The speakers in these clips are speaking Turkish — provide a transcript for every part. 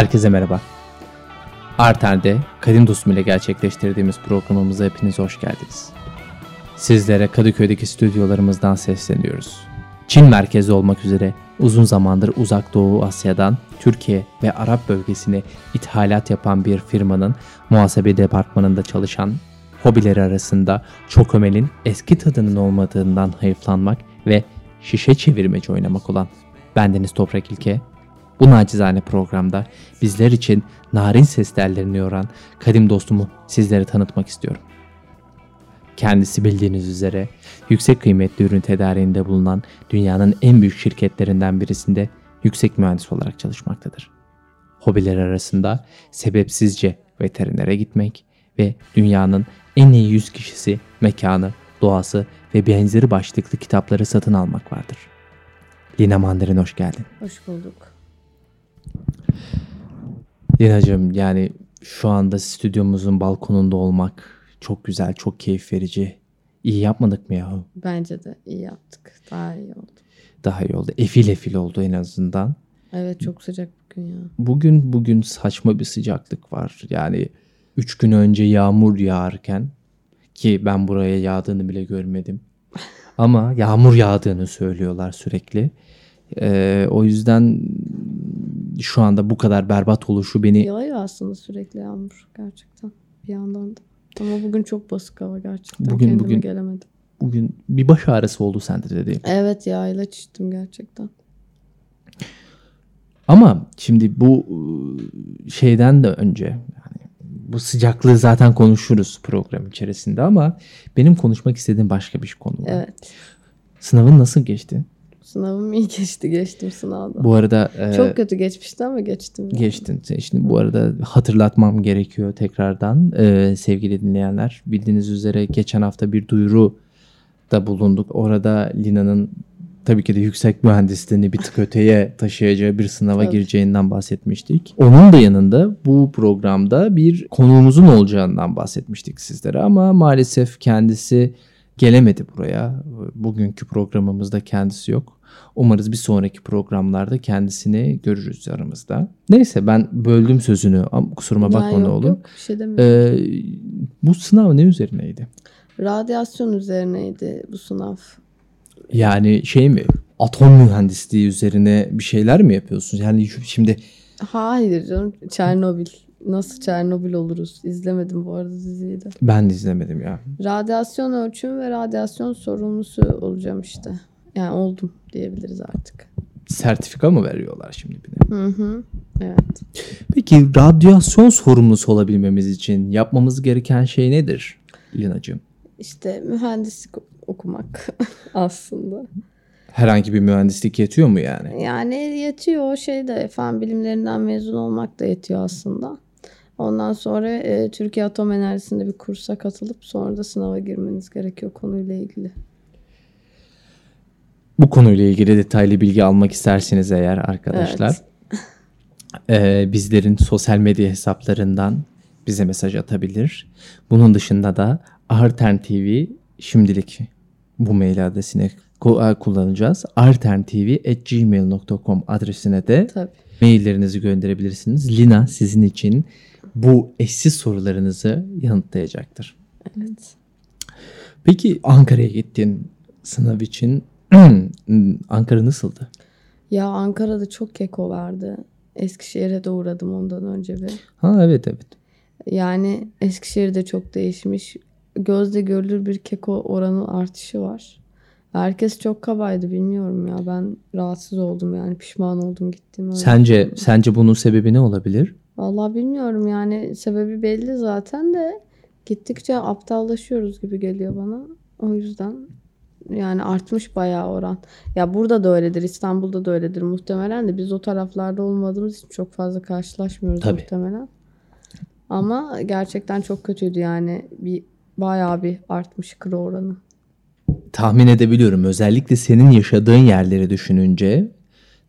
Herkese merhaba. Arter'de Kadim Dostum ile gerçekleştirdiğimiz programımıza hepiniz hoş geldiniz. Sizlere Kadıköy'deki stüdyolarımızdan sesleniyoruz. Çin merkezi olmak üzere uzun zamandır Uzak Doğu Asya'dan Türkiye ve Arap bölgesine ithalat yapan bir firmanın muhasebe departmanında çalışan hobileri arasında çokomelin eski tadının olmadığından hayıflanmak ve şişe çevirmeci oynamak olan bendeniz Toprak İlke bu nacizane programda bizler için narin ses tellerini yoran kadim dostumu sizlere tanıtmak istiyorum. Kendisi bildiğiniz üzere yüksek kıymetli ürün tedariğinde bulunan dünyanın en büyük şirketlerinden birisinde yüksek mühendis olarak çalışmaktadır. Hobileri arasında sebepsizce veterinere gitmek ve dünyanın en iyi 100 kişisi, mekanı, doğası ve benzeri başlıklı kitapları satın almak vardır. Lina Mandarin hoş geldin. Hoş bulduk. Lina'cığım yani şu anda stüdyomuzun balkonunda olmak çok güzel, çok keyif verici. İyi yapmadık mı yahu? Bence de iyi yaptık. Daha iyi oldu. Daha iyi oldu. Efil efil oldu en azından. Evet çok sıcak bugün ya. Bugün bugün saçma bir sıcaklık var. Yani 3 gün önce yağmur yağarken ki ben buraya yağdığını bile görmedim. Ama yağmur yağdığını söylüyorlar sürekli. Ee, o yüzden şu anda bu kadar berbat oluşu beni Yağıyor aslında sürekli yağmur gerçekten bir yandan da. Ama bugün çok basık hava gerçekten. Bugün- Kendime bugün- gelemedim. bugün bir baş ağrısı oldu sende de değil mi? Evet ya ilaç içtim gerçekten. Ama şimdi bu ıı, şeyden de önce yani bu sıcaklığı zaten konuşuruz program içerisinde ama benim konuşmak istediğim başka bir konu var. Evet. Sınavın nasıl geçti? Sınavım iyi geçti. Geçtim sınavda. Bu arada e, Çok kötü geçmişti ama geçtim. yani. geçtin. Şimdi bu arada hatırlatmam gerekiyor tekrardan e, sevgili dinleyenler. Bildiğiniz üzere geçen hafta bir duyuru da bulunduk. Orada Lina'nın tabii ki de yüksek mühendisliğini bir tık öteye taşıyacağı bir sınava Tabii. gireceğinden bahsetmiştik. Onun da yanında bu programda bir konuğumuzun olacağından bahsetmiştik sizlere ama maalesef kendisi gelemedi buraya. Bugünkü programımızda kendisi yok. Umarız bir sonraki programlarda kendisini görürüz aramızda. Neyse ben böldüm sözünü kusuruma bakma ne olur. Yok bir şey demiyorum. Ee, bu sınav ne üzerineydi? Radyasyon üzerineydi bu sınav. Yani şey mi? Atom mühendisliği üzerine bir şeyler mi yapıyorsunuz? Yani şimdi Hayır canım. Çernobil. Nasıl Çernobil oluruz? İzlemedim bu arada diziyi de. ben de izlemedim ya. Radyasyon ölçüm ve radyasyon sorumlusu olacağım işte. Yani oldum diyebiliriz artık. Sertifika mı veriyorlar şimdi bir de? Hı hı. Evet. Peki radyasyon sorumlusu olabilmemiz için yapmamız gereken şey nedir Lina'cığım? İşte mühendislik okumak aslında. Herhangi bir mühendislik yetiyor mu yani? Yani yetiyor şey de fen bilimlerinden mezun olmak da yetiyor aslında. Ondan sonra e, Türkiye Atom Enerjisi'nde bir kursa katılıp sonra da sınava girmeniz gerekiyor konuyla ilgili. Bu konuyla ilgili detaylı bilgi almak isterseniz eğer arkadaşlar e, bizlerin sosyal medya hesaplarından bize mesaj atabilir. Bunun dışında da Arten TV şimdilik bu mail adresini ku- kullanacağız. artentv.gmail.com adresine de Tabii. maillerinizi gönderebilirsiniz. Lina sizin için bu eşsiz sorularınızı yanıtlayacaktır. Evet. Peki Ankara'ya gittin sınav için. Ankara nasıldı? Ya Ankara'da çok keko vardı. Eskişehir'e de uğradım ondan önce bir. Ha evet evet. Yani Eskişehir'de çok değişmiş. Gözle görülür bir keko oranı artışı var. Herkes çok kabaydı bilmiyorum ya. Ben rahatsız oldum yani pişman oldum gittiğime. Sence sence bunun sebebi ne olabilir? Vallahi bilmiyorum yani sebebi belli zaten de gittikçe aptallaşıyoruz gibi geliyor bana. O yüzden yani artmış bayağı oran. Ya burada da öyledir, İstanbul'da da öyledir muhtemelen de biz o taraflarda olmadığımız için çok fazla karşılaşmıyoruz Tabii. muhtemelen. Ama gerçekten çok kötüydü yani bir bayağı bir artmış kilo oranı. Tahmin edebiliyorum. Özellikle senin yaşadığın yerleri düşününce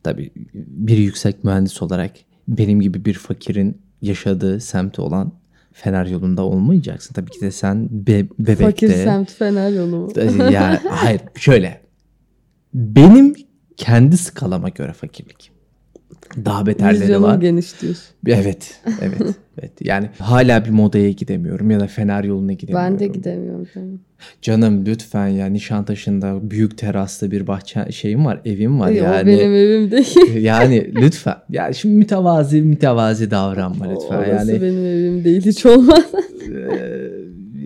tabii bir yüksek mühendis olarak benim gibi bir fakirin yaşadığı semti olan Fener yolunda olmayacaksın. Tabii ki de sen be- bebekte. Fakir semt Fener yolu mu? ya hayır şöyle. Benim kendi skalama göre fakirlik. Daha beterleri Vizyonum var. geniş diyorsun. Evet, evet, evet. Yani hala bir modaya gidemiyorum ya da Fener yoluna gidemiyorum. Ben de gidemiyorum canım. Canım lütfen ya Nişantaşı'nda büyük teraslı bir bahçe şeyim var, evim var Ay, yani. O benim evim değil. yani lütfen. Ya şimdi mütevazi mütevazi davranma lütfen. Orası yani benim evim değil hiç olmaz.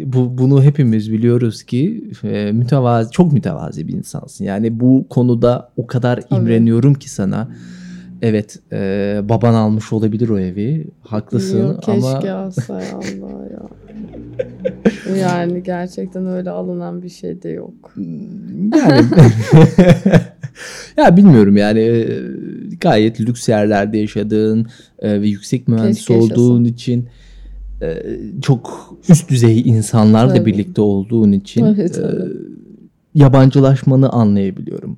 bu bunu hepimiz biliyoruz ki e, mütevazi çok mütevazi bir insansın. Yani bu konuda o kadar imreniyorum ki sana. Evet, e, baban almış olabilir o evi. Haklısın Yok, ama keşke alsa Allah ya. Yani gerçekten öyle alınan bir şey de yok. yani ya bilmiyorum yani e, gayet lüks yerlerde yaşadığın e, ve yüksek mühendis Keşke olduğun için e, çok üst düzey insanlarla Tabii. birlikte olduğun için Tabii, e, tabii. yabancılaşmanı anlayabiliyorum.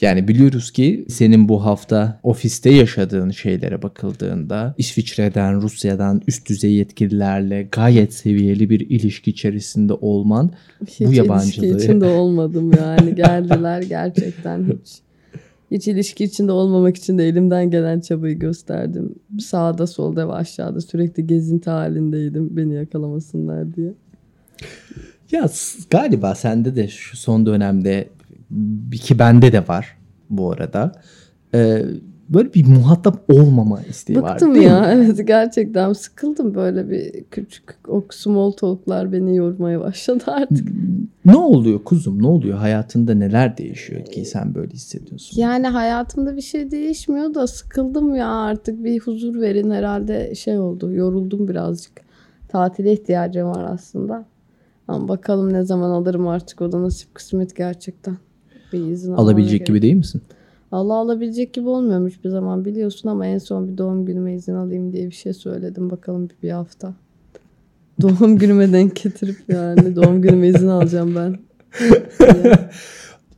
Yani biliyoruz ki senin bu hafta ofiste yaşadığın şeylere bakıldığında İsviçre'den, Rusya'dan üst düzey yetkililerle gayet seviyeli bir ilişki içerisinde olman Hiç Bu ilişki yabancılığı- içinde olmadım yani. Geldiler gerçekten hiç. Hiç ilişki içinde olmamak için de elimden gelen çabayı gösterdim. Sağda solda ve aşağıda sürekli gezinti halindeydim beni yakalamasınlar diye. Ya galiba sende de şu son dönemde ki bende de var bu arada. Ee, böyle bir muhatap olmama isteği var. Bıktım ya mi? evet gerçekten sıkıldım böyle bir küçük o small talk'lar beni yormaya başladı artık. Ne oluyor kuzum? Ne oluyor? Hayatında neler değişiyor ki sen böyle hissediyorsun? Yani hayatımda bir şey değişmiyor da sıkıldım ya artık bir huzur verin herhalde şey oldu yoruldum birazcık. Tatile ihtiyacım var aslında. Ama bakalım ne zaman alırım artık o da nasip kısmet gerçekten. Bir izin Alabilecek gibi değil misin? Allah alabilecek gibi olmuyorum hiçbir zaman biliyorsun ama en son bir doğum günüme izin alayım diye bir şey söyledim. Bakalım bir, bir hafta. Doğum günüme denk getirip yani doğum günüme izin alacağım ben.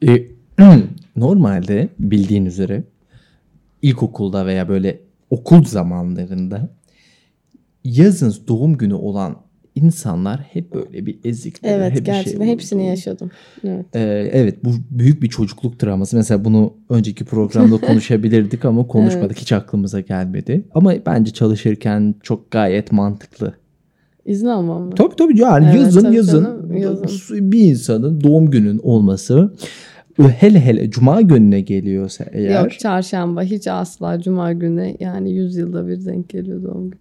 E, normalde bildiğin üzere ilkokulda veya böyle okul zamanlarında yazın doğum günü olan insanlar hep böyle bir ezikler. Evet hep bir şey gerçekten hepsini olurdu. yaşadım. Evet. Ee, evet bu büyük bir çocukluk travması. Mesela bunu önceki programda konuşabilirdik ama konuşmadık. Hiç aklımıza gelmedi. Ama bence çalışırken çok gayet mantıklı. İzin almam mı? Tabii tabii yani Evet, yazın tabii yazın, canım, yazın. bir insanın doğum günün olması hele hele cuma gününe geliyorsa eğer Yok çarşamba hiç asla cuma günü yani 100 yılda bir denk geliyor doğum günü.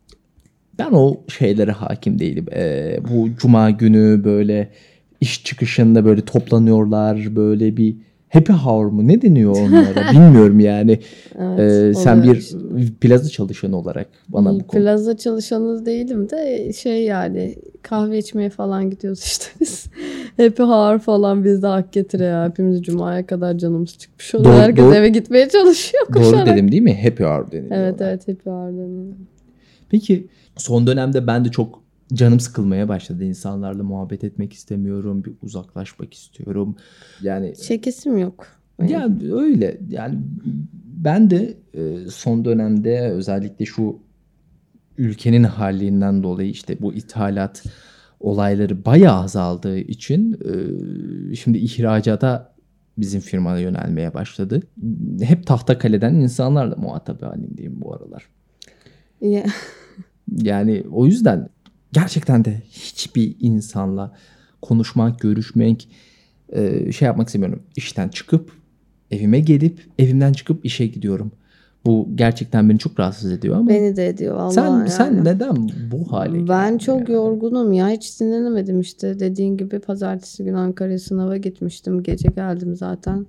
Ben o şeylere hakim değilim. Ee, bu cuma günü böyle iş çıkışında böyle toplanıyorlar böyle bir happy hour mu ne deniyor onlara bilmiyorum yani. Evet, Ee, sen oluyor bir plaza çalışanı olarak bana bu konu. Plaza çalışanı değilim de şey yani kahve içmeye falan gidiyoruz işte biz. Happy hour falan bizde hak getire ya. Hepimiz cumaya kadar canımız çıkmış oluyor. Doğru- Herkes doğru- eve gitmeye çalışıyor Doğru koşarak. dedim değil mi? Happy hour deniliyor. Evet evet happy hour deniyor. Peki son dönemde ben de çok canım sıkılmaya başladı. İnsanlarla muhabbet etmek istemiyorum. Bir uzaklaşmak istiyorum. Yani Çekesim yok. ya öyle. Yani ben de e, son dönemde özellikle şu ülkenin halinden dolayı işte bu ithalat olayları bayağı azaldığı için e, şimdi ihracata bizim firmada yönelmeye başladı. Hep tahta kaleden insanlarla muhatap halindeyim bu aralar. Ya- Yani o yüzden gerçekten de hiçbir insanla konuşmak, görüşmek, e, şey yapmak istemiyorum. İşten çıkıp evime gelip evimden çıkıp işe gidiyorum. Bu gerçekten beni çok rahatsız ediyor ama Beni de ediyor vallahi sen yani. sen neden bu hale Ben çok yani? yorgunum ya hiç dinlenemedim işte dediğin gibi pazartesi günü Ankara'ya sınava gitmiştim gece geldim zaten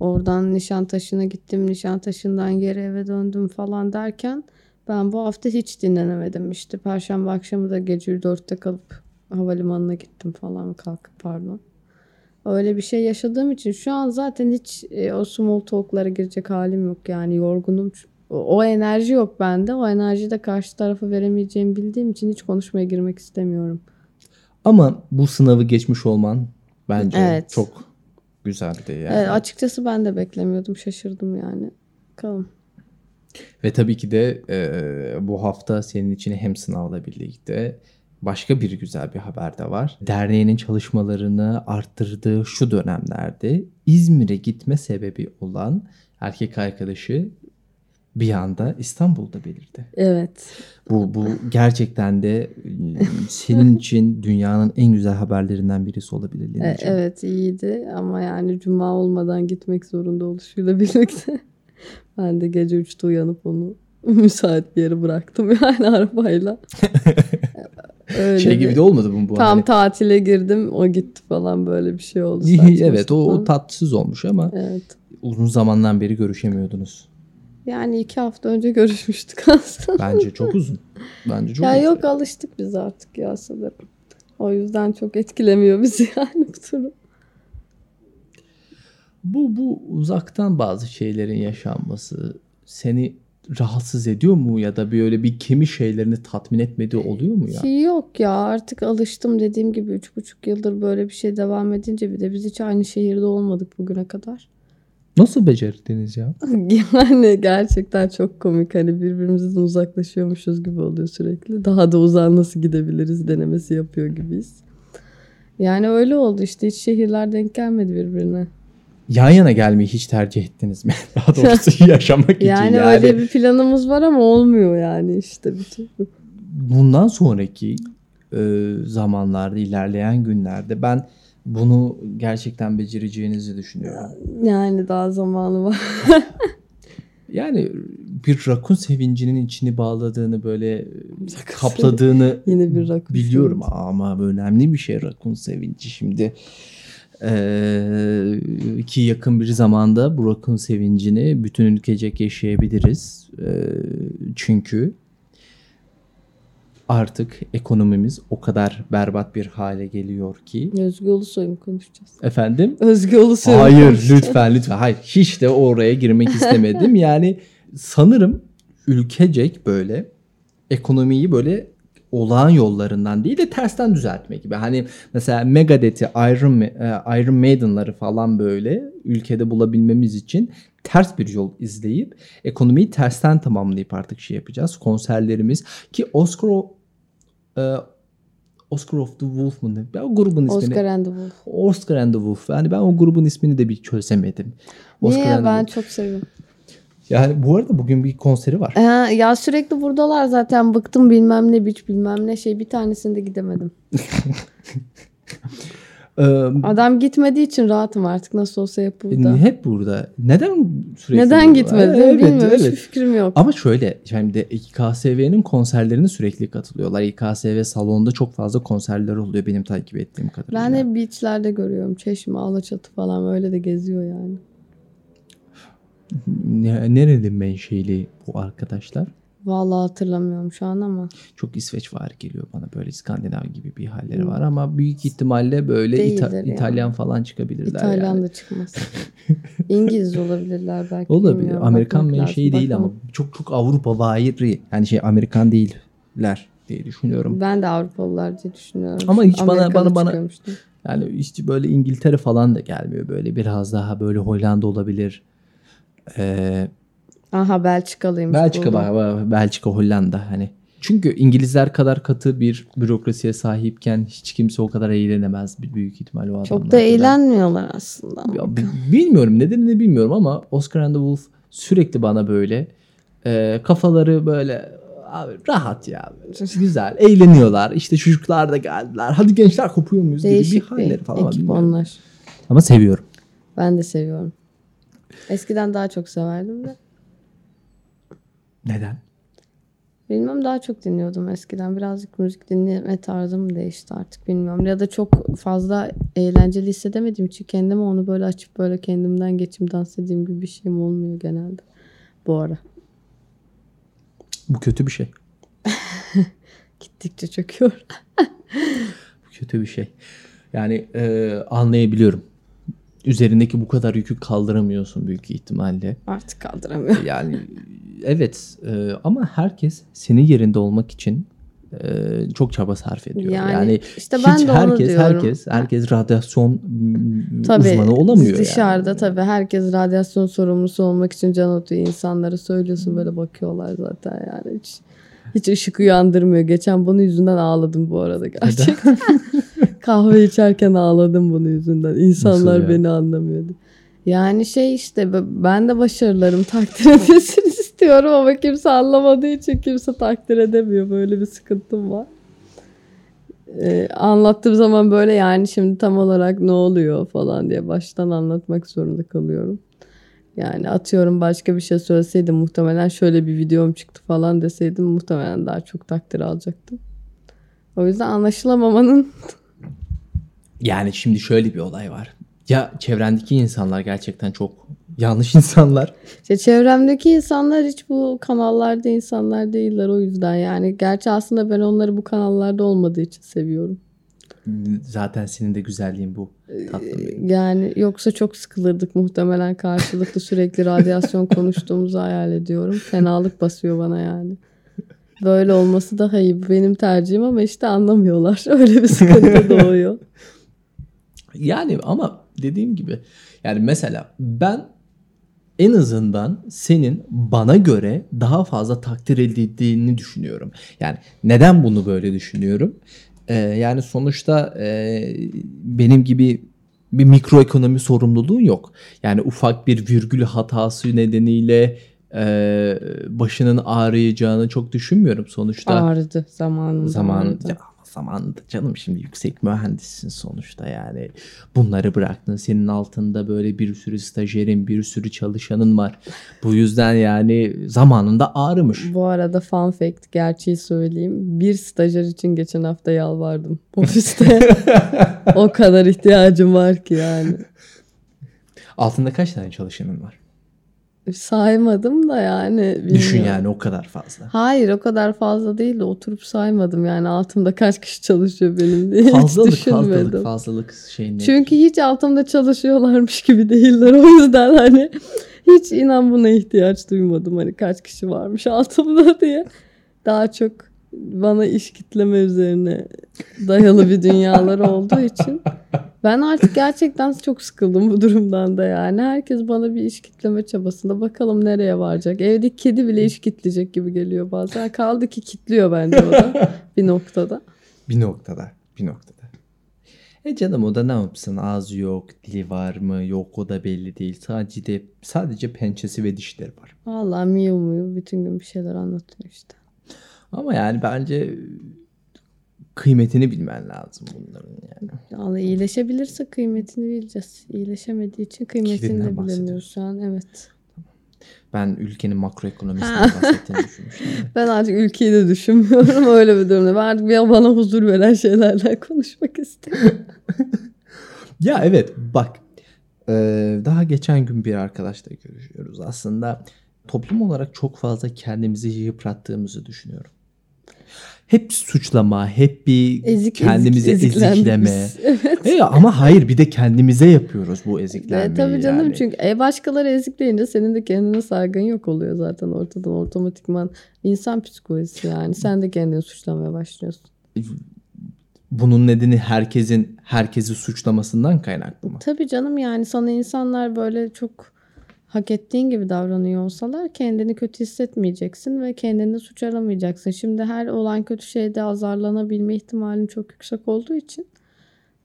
oradan Nişantaşı'na gittim Nişantaşı'ndan geri eve döndüm falan derken ben bu hafta hiç dinlenemedim işte Perşembe akşamı da gece 4'te kalıp havalimanına gittim falan kalkıp pardon öyle bir şey yaşadığım için şu an zaten hiç e, o small talk'lara girecek halim yok yani yorgunum o, o enerji yok bende. O enerjiyi de karşı tarafa veremeyeceğimi bildiğim için hiç konuşmaya girmek istemiyorum. Ama bu sınavı geçmiş olman bence Evet. çok güzeldi yani. Evet, açıkçası ben de beklemiyordum. Şaşırdım yani. Bakalım. Ve tabii ki de e, bu hafta senin için hem sınavla birlikte başka bir güzel bir haber de var. Derneğinin çalışmalarını arttırdığı şu dönemlerde İzmir'e gitme sebebi olan erkek arkadaşı bir anda İstanbul'da belirdi. Evet. Bu, bu gerçekten de e, senin için dünyanın en güzel haberlerinden birisi olabilir E, evet iyiydi ama yani cuma olmadan gitmek zorunda oluşuyla birlikte ben de gece 3'te uyanıp onu müsait bir yere bıraktım yani arabayla. Öyle Şey bir- gibi de olmadı mı bu? Tam hani? tatile girdim o gitti falan böyle bir şey oldu. evet o, o tatsız olmuş ama Evet. uzun zamandan beri görüşemiyordunuz. Yani iki hafta önce görüşmüştük aslında. Bence çok uzun. Bence çok ya uzun. yok alıştık biz artık ya sanırım. O yüzden çok etkilemiyor bizi yani bu durum. Bu bu uzaktan bazı şeylerin yaşanması seni rahatsız ediyor mu ya da böyle bir kimi şeylerini tatmin etmediği oluyor mu ya? Şey yok ya artık alıştım dediğim gibi üç buçuk yıldır böyle bir şey devam edince bir de biz hiç aynı şehirde olmadık bugüne kadar. Nasıl becerdiniz ya? Yani gerçekten çok komik hani birbirimizden uzaklaşıyormuşuz gibi oluyor sürekli. Daha da uzağa nasıl gidebiliriz denemesi yapıyor gibiyiz. Yani öyle oldu işte hiç şehirler denk gelmedi birbirine. Yan yana gelmeyi hiç tercih ettiniz mi? Daha doğrusu yaşamak için Yani, yani. öyle bir planımız var ama olmuyor yani işte bir türlü. Bundan sonraki e, zamanlarda ilerleyen günlerde ben bunu gerçekten becereceğinizi düşünüyorum. Yani daha zamanı var. Yani bir rakun sevincinin içini bağladığını böyle kapladığını Yine bir rakun biliyorum ama önemli bir şey rakun sevinci şimdi. Ee, ki yakın bir zamanda bu rakun sevincini bütün ülkecek yaşayabiliriz. Ee, çünkü artık ekonomimiz o kadar berbat bir hale geliyor ki. Özgü Ulusoy mu konuşacağız? Efendim? Özgü Ulusoy Hayır lütfen lütfen. Hayır hiç de oraya girmek istemedim. Yani sanırım ülkecek böyle ekonomiyi böyle olağan yollarından değil de tersten düzeltme gibi. Hani mesela Megadeth'i, Iron, e, Iron Maiden'ları falan böyle ülkede bulabilmemiz için ters bir yol izleyip ekonomiyi tersten tamamlayıp artık şey yapacağız. Konserlerimiz ki Oscar e, Oscar of the Wolf ne? Ben o grubun ismini Oscar and the Wolf. Oscar and the Wolf. Yani ben o grubun ismini de bir çözemedim. Oscar Niye? Ben Wolf. çok seviyorum. Yani bu arada bugün bir konseri var. Ee, ya sürekli buradalar zaten. Bıktım bilmem ne biç bilmem ne şey. Bir tanesinde gidemedim. Adam gitmediği için rahatım artık. Nasıl olsa hep burada. hep burada. Neden sürekli Neden burada? gitmedi Evet, bilmiyorum. Hiçbir evet. fikrim yok. Ama şöyle şimdi de İKSV'nin konserlerine sürekli katılıyorlar. İKSV salonda çok fazla konserler oluyor benim takip ettiğim kadarıyla. Ben hep beachlerde görüyorum. Çeşme, Alaçatı falan öyle de geziyor yani. Ne, nereli menşeli bu arkadaşlar? Vallahi hatırlamıyorum şu an ama. Çok İsveç var geliyor bana böyle İskandinav gibi bir halleri var ama büyük ihtimalle böyle İta- Değildir ya. İtalyan falan çıkabilirler İtalyan yani. da çıkmaz. İngiliz olabilirler belki. Olabilir. bilmiyorum. Amerikan Bakmak menşei lazım, değil ama çok çok Avrupa vari yani şey Amerikan değiller diye düşünüyorum. Ben de Avrupalılar diye düşünüyorum. Ama hiç bana- bana- bana-. Yani işte böyle İngiltere falan da gelmiyor. Böyle biraz daha böyle Hollanda olabilir. Ee, Aha Belçikalıymış. Belçika var. Belçika, Hollanda hani. Çünkü İngilizler kadar katı bir bürokrasiye sahipken hiç kimse o kadar eğlenemez bir büyük ihtimal o adamlar. Çok da kadar. eğlenmiyorlar aslında. Ya, bi- bilmiyorum nedenini bilmiyorum ama Oscar and the Wolf sürekli bana böyle e, kafaları böyle abi rahat ya güzel eğleniyorlar işte çocuklar da geldiler hadi gençler kopuyor muyuz gibi bir Değişik halleri falan ekip onlar. ama seviyorum. Ben de seviyorum. Eskiden daha çok severdim de. Neden? Bilmem daha çok dinliyordum eskiden. Birazcık müzik dinleme tarzım değişti artık bilmiyorum. Ya da çok fazla eğlenceli hissedemediğim için kendime onu böyle açıp böyle kendimden geçim dans edeyim gibi bir şeyim olmuyor genelde. Bu ara. Bu kötü bir şey. Gittikçe çöküyor. Bu kötü bir şey. Yani e, anlayabiliyorum. Üzerindeki bu kadar yükü kaldıramıyorsun büyük ihtimalle. Artık kaldıramıyorum. Yani evet e, ama herkes senin yerinde olmak için e, çok çaba sarf ediyor. Yani Yani, işte hiç ben de herkes diyorum. herkes herkes radyasyon Tabii uzmanı olamıyor dışarıda yani. tabii herkes radyasyon sorumlusu olmak için can atıyor insanlara söylüyorsun böyle bakıyorlar zaten yani hiç hiç ışık uyandırmıyor. Geçen bunun yüzünden ağladım bu arada gerçekten. Kahve içerken ağladım bunun yüzünden. İnsanlar beni anlamıyordu. Yani şey işte ben de başarılarım takdir edilsin istiyorum ama kimse anlamadığı için kimse takdir edemiyor. Böyle bir sıkıntım var. Ee, anlattığım zaman böyle yani şimdi tam olarak ne oluyor falan diye baştan anlatmak zorunda kalıyorum. Yani atıyorum başka bir şey söyleseydim muhtemelen şöyle bir videom çıktı falan deseydim muhtemelen daha çok takdir alacaktım. O yüzden anlaşılamamanın Yani şimdi şöyle bir olay var. Ya çevrendeki insanlar gerçekten çok yanlış insanlar. işte çevremdeki insanlar hiç bu kanallarda insanlar değiller o yüzden yani. Gerçi aslında ben onları bu kanallarda olmadığı için seviyorum. Zaten senin de güzelliğin bu. Tatlım benim. Yani yoksa çok sıkılırdık muhtemelen karşılıklı sürekli radyasyon konuştuğumuzu hayal ediyorum. Fenalık basıyor bana yani. Böyle olması daha iyi. Benim tercihim ama işte anlamıyorlar. Öyle bir sıkıntı doğuyor. Yani ama dediğim gibi yani mesela ben en azından senin bana göre daha fazla takdir edildiğini düşünüyorum. Yani neden bunu böyle düşünüyorum? Ee, yani sonuçta e, benim gibi bir mikroekonomi sorumluluğun yok. Yani ufak bir virgül hatası nedeniyle e, başının ağrıyacağını çok düşünmüyorum. Sonuçta Ağrıdı zamanında. Zaman zamanında canım şimdi yüksek mühendissin sonuçta yani bunları bıraktın senin altında böyle bir sürü stajyerin bir sürü çalışanın var bu yüzden yani zamanında ağrımış Bu arada fun fact gerçeği söyleyeyim. Bir stajyer için geçen hafta yalvardım ofiste. o kadar ihtiyacım var ki yani. altında kaç tane çalışanın var saymadım da yani. Düşün bilmiyorum. yani o kadar fazla. Hayır o kadar fazla değil de oturup saymadım yani altımda kaç kişi çalışıyor benim diye hiç Fazlalık düşünmedim. fazlalık fazlalık şey ne? Çünkü hiç altımda çalışıyorlarmış gibi değiller o yüzden hani hiç inan buna ihtiyaç duymadım hani kaç kişi varmış altımda diye. Daha çok bana iş kitleme üzerine dayalı bir dünyalar olduğu için ben artık gerçekten çok sıkıldım bu durumdan da yani. Herkes bana bir iş kitleme çabasında bakalım nereye varacak. Evdeki kedi bile iş kitleyecek gibi geliyor bazen. Kaldı ki kitliyor bence o da bir noktada. Bir noktada. Bir noktada. E canım o da ne yapsın? Ağzı yok, dili var mı? Yok o da belli değil. Sadece de sadece pençesi ve dişleri var. Vallahi miyu miyu bütün gün bir şeyler anlatıyor işte. Ama yani bence kıymetini bilmen lazım bunların yani. Vallahi iyileşebilirse kıymetini bileceğiz. İyileşemediği için kıymetini de bilemiyoruz şu an. Evet. Ben ülkenin makroekonomisinden bahsettiğini düşünmüştüm. Ben artık ülkeyi de düşünmüyorum öyle bir durumda. Ben artık bir bana huzur veren şeylerden konuşmak istiyorum. Ya evet bak Ee, daha geçen gün bir arkadaşla görüşüyoruz. Aslında toplum olarak çok fazla kendimizi yıprattığımızı düşünüyorum. Hep suçlama, hep bir Ezik kendimizi ezik, ezikleme. Evet. E, ama hayır bir de kendimize yapıyoruz bu eziklenmeyi. E, tabii canım yani. çünkü e, başkaları ezikleyince senin de kendine saygın yok oluyor zaten ortadan otomatikman. insan psikolojisi yani. Sen de kendini suçlamaya başlıyorsun. Bunun nedeni herkesin herkesi suçlamasından kaynaklı mı? Tabii canım yani sana insanlar böyle çok hak ettiğin gibi davranıyor olsalar kendini kötü hissetmeyeceksin ve kendini suç aramayacaksın. Şimdi her olan kötü şeyde azarlanabilme ihtimalin çok yüksek olduğu için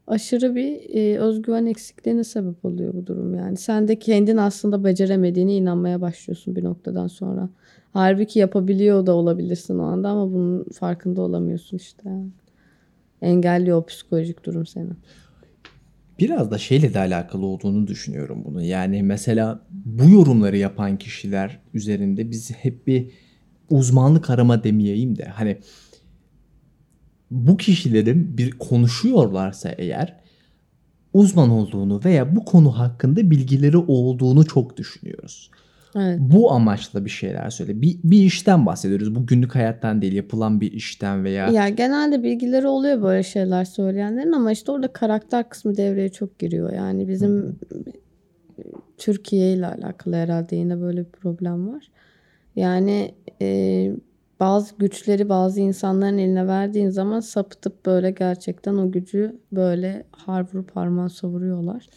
aşırı bir e, özgüven eksikliğine sebep oluyor bu durum yani. Sen de kendin aslında beceremediğine inanmaya başlıyorsun bir noktadan sonra. Halbuki yapabiliyor da olabilirsin o anda ama bunun farkında olamıyorsun işte. Yani. Engelliyor o psikolojik durum seni. Biraz da şeyle de alakalı olduğunu düşünüyorum bunu. Yani mesela bu yorumları yapan kişiler üzerinde biz hep bir uzmanlık arama demeyeyim de hani bu kişilerin bir konuşuyorlarsa eğer uzman olduğunu veya bu konu hakkında bilgileri olduğunu çok düşünüyoruz. Evet. Bu amaçla bir şeyler söyle. Bir, bir işten bahsediyoruz. Bu günlük hayattan değil, yapılan bir işten veya Ya genelde bilgileri oluyor böyle şeyler söyleyenlerin ama işte orada karakter kısmı devreye çok giriyor. Yani bizim Türkiye ile alakalı herhalde yine böyle bir problem var. Yani e, bazı güçleri bazı insanların eline verdiğin zaman sapıtıp böyle gerçekten o gücü böyle har vurup harman savuruyorlar.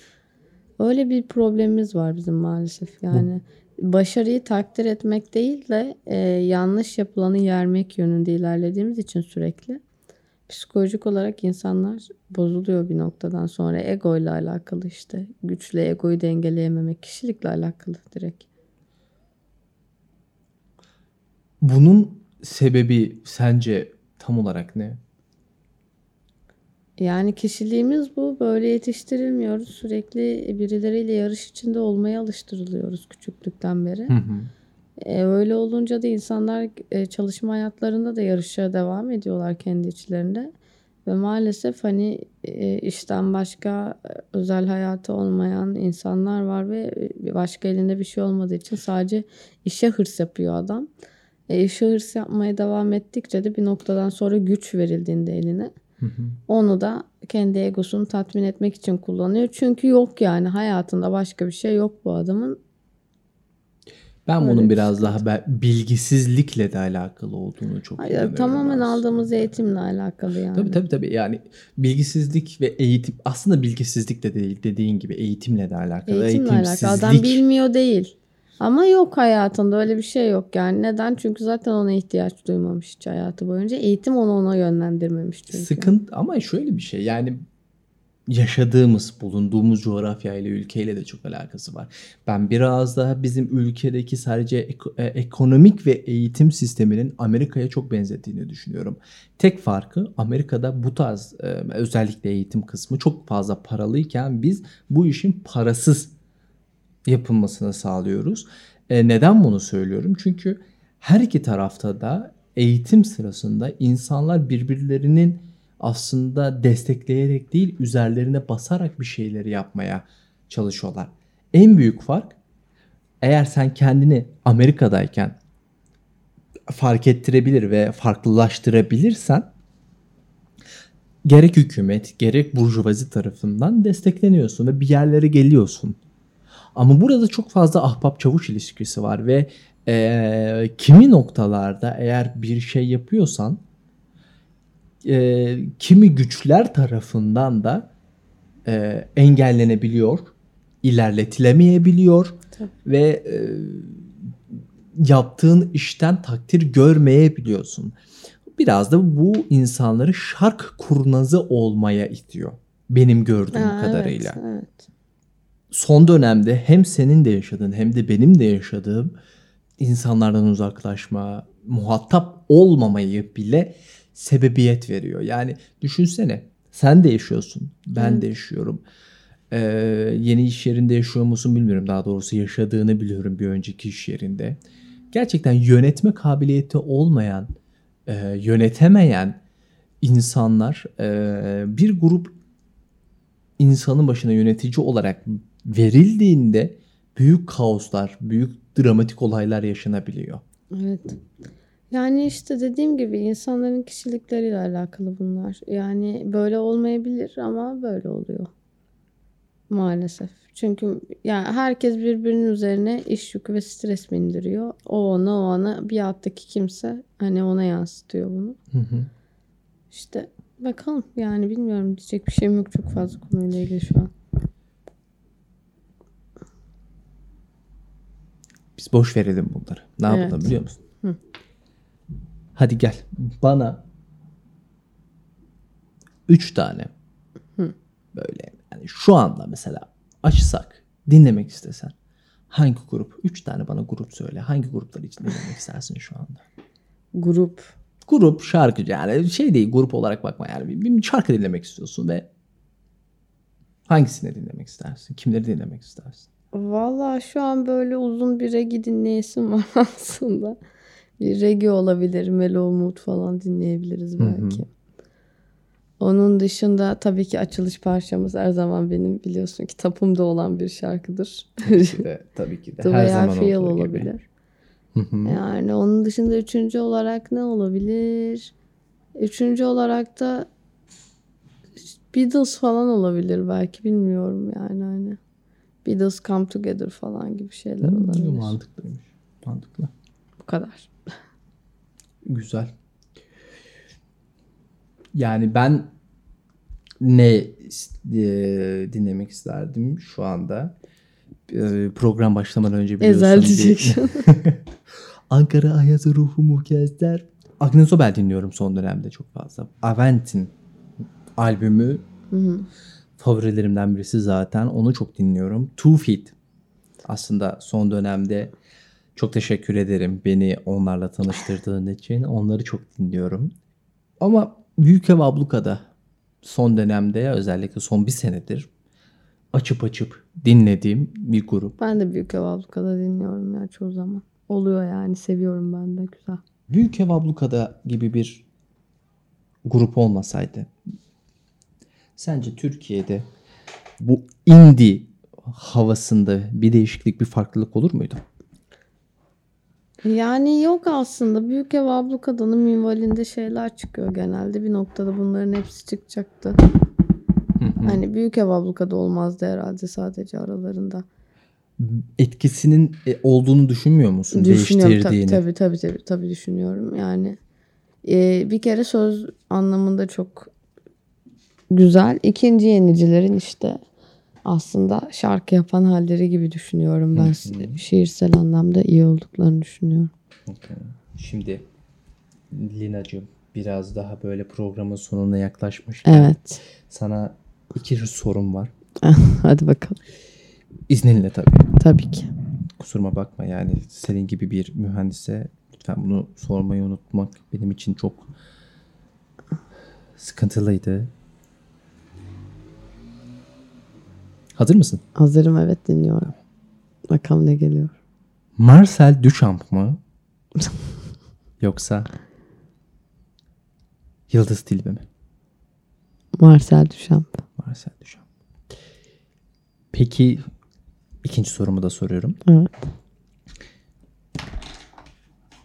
Öyle bir problemimiz var bizim maalesef. Yani başarıyı takdir etmek değil de e, yanlış yapılanı yermek yönünde ilerlediğimiz için sürekli psikolojik olarak insanlar bozuluyor bir noktadan sonra ego ile alakalı işte güçle egoyu dengeleyememek kişilikle alakalı direkt. bunun sebebi sence tam olarak ne? Yani kişiliğimiz bu. Böyle yetiştirilmiyoruz. Sürekli birileriyle yarış içinde olmaya alıştırılıyoruz küçüklükten beri. Hı hı. E, öyle olunca da insanlar e, çalışma hayatlarında da yarışa devam ediyorlar kendi içlerinde. Ve maalesef hani e, işten başka e, özel hayatı olmayan insanlar var ve e, başka elinde bir şey olmadığı için sadece işe hırs yapıyor adam. E, işe hırs yapmaya devam ettikçe de bir noktadan sonra güç verildiğinde eline onu da kendi egosunu tatmin etmek için kullanıyor. Çünkü yok yani hayatında başka bir şey yok bu adamın. Ben Öyle bunun bir biraz daha be- bilgisizlikle de alakalı olduğunu çok Hayır, inanıyorum tamamen aslında. aldığımız eğitimle alakalı yani. Tabii tabii tabii yani bilgisizlik ve eğitim aslında bilgisizlik de değil dediğin gibi eğitimle de alakalı. Eğitimle alakalı. Adam bilmiyor değil. Ama yok hayatında öyle bir şey yok yani. Neden? Çünkü zaten ona ihtiyaç duymamış hiç hayatı boyunca. Eğitim onu ona yönlendirmemiş çünkü. Sıkıntı ama şöyle bir şey yani yaşadığımız, bulunduğumuz coğrafya ile ülkeyle de çok alakası var. Ben biraz daha bizim ülkedeki sadece eko- e, ekonomik ve eğitim sisteminin Amerika'ya çok benzediğini düşünüyorum. Tek farkı Amerika'da bu tarz e, özellikle eğitim kısmı çok fazla paralıyken biz bu işin parasız yapılmasını sağlıyoruz. E, neden bunu söylüyorum? Çünkü her iki tarafta da eğitim sırasında insanlar birbirlerinin aslında destekleyerek değil üzerlerine basarak bir şeyleri yapmaya çalışıyorlar. En büyük fark eğer sen kendini Amerika'dayken fark ettirebilir ve farklılaştırabilirsen gerek hükümet gerek burjuvazi tarafından destekleniyorsun ve bir yerlere geliyorsun. Ama burada çok fazla ahbap çavuş ilişkisi var ve eee, kimi noktalarda eğer bir şey yapıyorsan eee, kimi güçler tarafından da eee, engellenebiliyor, ilerletilemeyebiliyor Tabii. ve eee, yaptığın işten takdir görmeyebiliyorsun. Biraz da bu insanları şark kurnazı olmaya itiyor. Benim gördüğüm Ha, kadarıyla Evet, evet. Son dönemde hem senin de yaşadığın hem de benim de yaşadığım insanlardan uzaklaşma, muhatap olmamayı bile sebebiyet veriyor. Yani düşünsene sen de yaşıyorsun, ben de yaşıyorum. Ee, yeni iş yerinde yaşıyor musun bilmiyorum. Daha doğrusu yaşadığını biliyorum bir önceki iş yerinde. Gerçekten yönetme kabiliyeti olmayan, e, yönetemeyen insanlar e, bir grup insanın başına yönetici olarak verildiğinde büyük kaoslar, büyük dramatik olaylar yaşanabiliyor. Evet. Yani işte dediğim gibi insanların kişilikleriyle alakalı bunlar. Yani böyle olmayabilir ama böyle oluyor. Maalesef. Çünkü yani herkes birbirinin üzerine iş yükü ve stres bindiriyor. O ona o ona bir alttaki kimse hani ona yansıtıyor bunu. İşte bakalım yani bilmiyorum diyecek bir şeyim yok çok fazla konuyla ilgili şu an. Biz boş verelim bunları. Ne yapalım Evet. biliyor musun? Hadi gel. Bana üç tane böyle yani şu anda mesela açsak dinlemek istesen hangi grup? Üç tane bana grup söyle. Hangi gruplar için dinlemek istersin şu anda? Grup. Grup, şarkıcı yani şey değil grup olarak bakma yani bir, bir şarkı dinlemek istiyorsun ve hangisini dinlemek istersin? Kimleri dinlemek istersin? Valla şu an böyle uzun bir regi dinleyesim var aslında. Bir regi olabilir. Melo Mood falan dinleyebiliriz belki. Onun dışında tabii ki açılış parçamız her zaman benim biliyorsun ki tapımda olan bir şarkıdır. Tabii ki de, tabii ki de. Her zaman olduğu gibi. olabilir. Yani onun dışında üçüncü olarak ne olabilir? Üçüncü olarak da Beatles falan olabilir belki bilmiyorum yani hani. Beatles Come Together falan gibi şeyler Hmm, olabilir. mantıklıymış. Mantıklı. Bu kadar. Güzel. Yani ben ne e, dinlemek isterdim şu anda? E, program başlamadan önce biliyorsun. Ezel diyeceksin. Ankara Ayazı Ruhumu Gezler. Agnes Obel dinliyorum son dönemde çok fazla. Avent'in albümü favorilerimden birisi zaten. Onu çok dinliyorum. Two Feet. Aslında son dönemde çok teşekkür ederim beni onlarla tanıştırdığın için. Onları çok dinliyorum. Ama Büyük Ev Abluka'da son dönemde özellikle son bir senedir açıp açıp dinlediğim bir grup. ben de Büyük Ev Abluka'da dinliyorum ya çoğu zaman. Oluyor yani seviyorum ben de güzel. Büyük Ev Abluka'da gibi bir grup olmasaydı sence Türkiye'de bu indie havasında bir değişiklik, bir farklılık olur muydu? Yani yok aslında. Büyük Ev Ablukada'nın minvalinde şeyler çıkıyor genelde. Bir noktada bunların hepsi çıkacaktı. Hani Büyük Ev Ablukada olmazdı herhalde sadece aralarında. Etkisinin e, olduğunu düşünmüyor musun? Düşünüyorum tabii, Değiştirdiğini. tabii tabii tabii tabii düşünüyorum. Yani e, bir kere söz anlamında çok güzel. İkinci yenicilerin işte aslında şarkı yapan halleri gibi düşünüyorum ben. Şiirsel anlamda iyi olduklarını düşünüyorum. Okey. Şimdi Lina'cığım biraz daha böyle programın sonuna yaklaşmışken Evet. sana iki sorum var. Hadi bakalım. İzninle tabii. Tabii ki. Kusuruma bakma yani senin gibi bir mühendise lütfen bunu sormayı unutmak benim için çok sıkıntılıydı. Hazır mısın? Hazırım evet dinliyorum. Bakalım ne geliyor. Marcel Duchamp mı? Yoksa Yıldız Tilbe mi? Marcel Duchamp. Marcel Duchamp. Peki ikinci sorumu da soruyorum. Evet.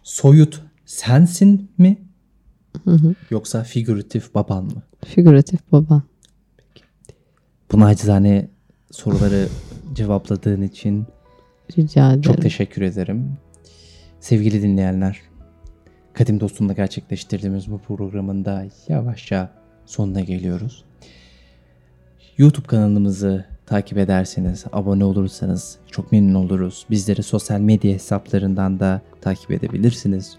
soyut sensin mi? Yoksa figüratif baban mı? Figüratif baban. Bu nacizane soruları cevapladığın için Rica ederim. çok teşekkür ederim. Sevgili dinleyenler, Kadim Dostum'la gerçekleştirdiğimiz bu programın da yavaşça sonuna geliyoruz. YouTube kanalımızı takip ederseniz, abone olursanız çok memnun oluruz. Bizleri sosyal medya hesaplarından da takip edebilirsiniz.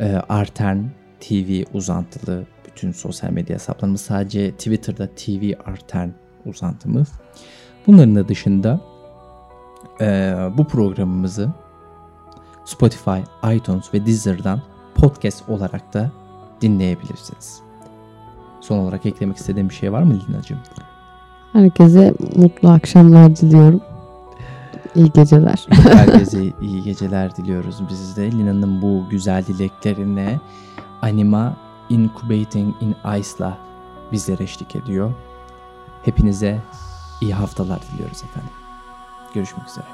Ee, Artern TV uzantılı bütün sosyal medya hesaplarımız sadece Twitter'da TV Artern uzantımız. Bunların da dışında ee, bu programımızı Spotify, iTunes ve Deezer'dan podcast olarak da dinleyebilirsiniz. Son olarak eklemek istediğim bir şey var mı Lina'cığım? Herkese mutlu akşamlar diliyorum. İyi geceler. Herkese iyi geceler diliyoruz biz de. Lina'nın bu güzel dileklerine Anima Incubating in Ice'la bizlere eşlik ediyor. Hepinize iyi haftalar diliyoruz efendim. Görüşmek üzere.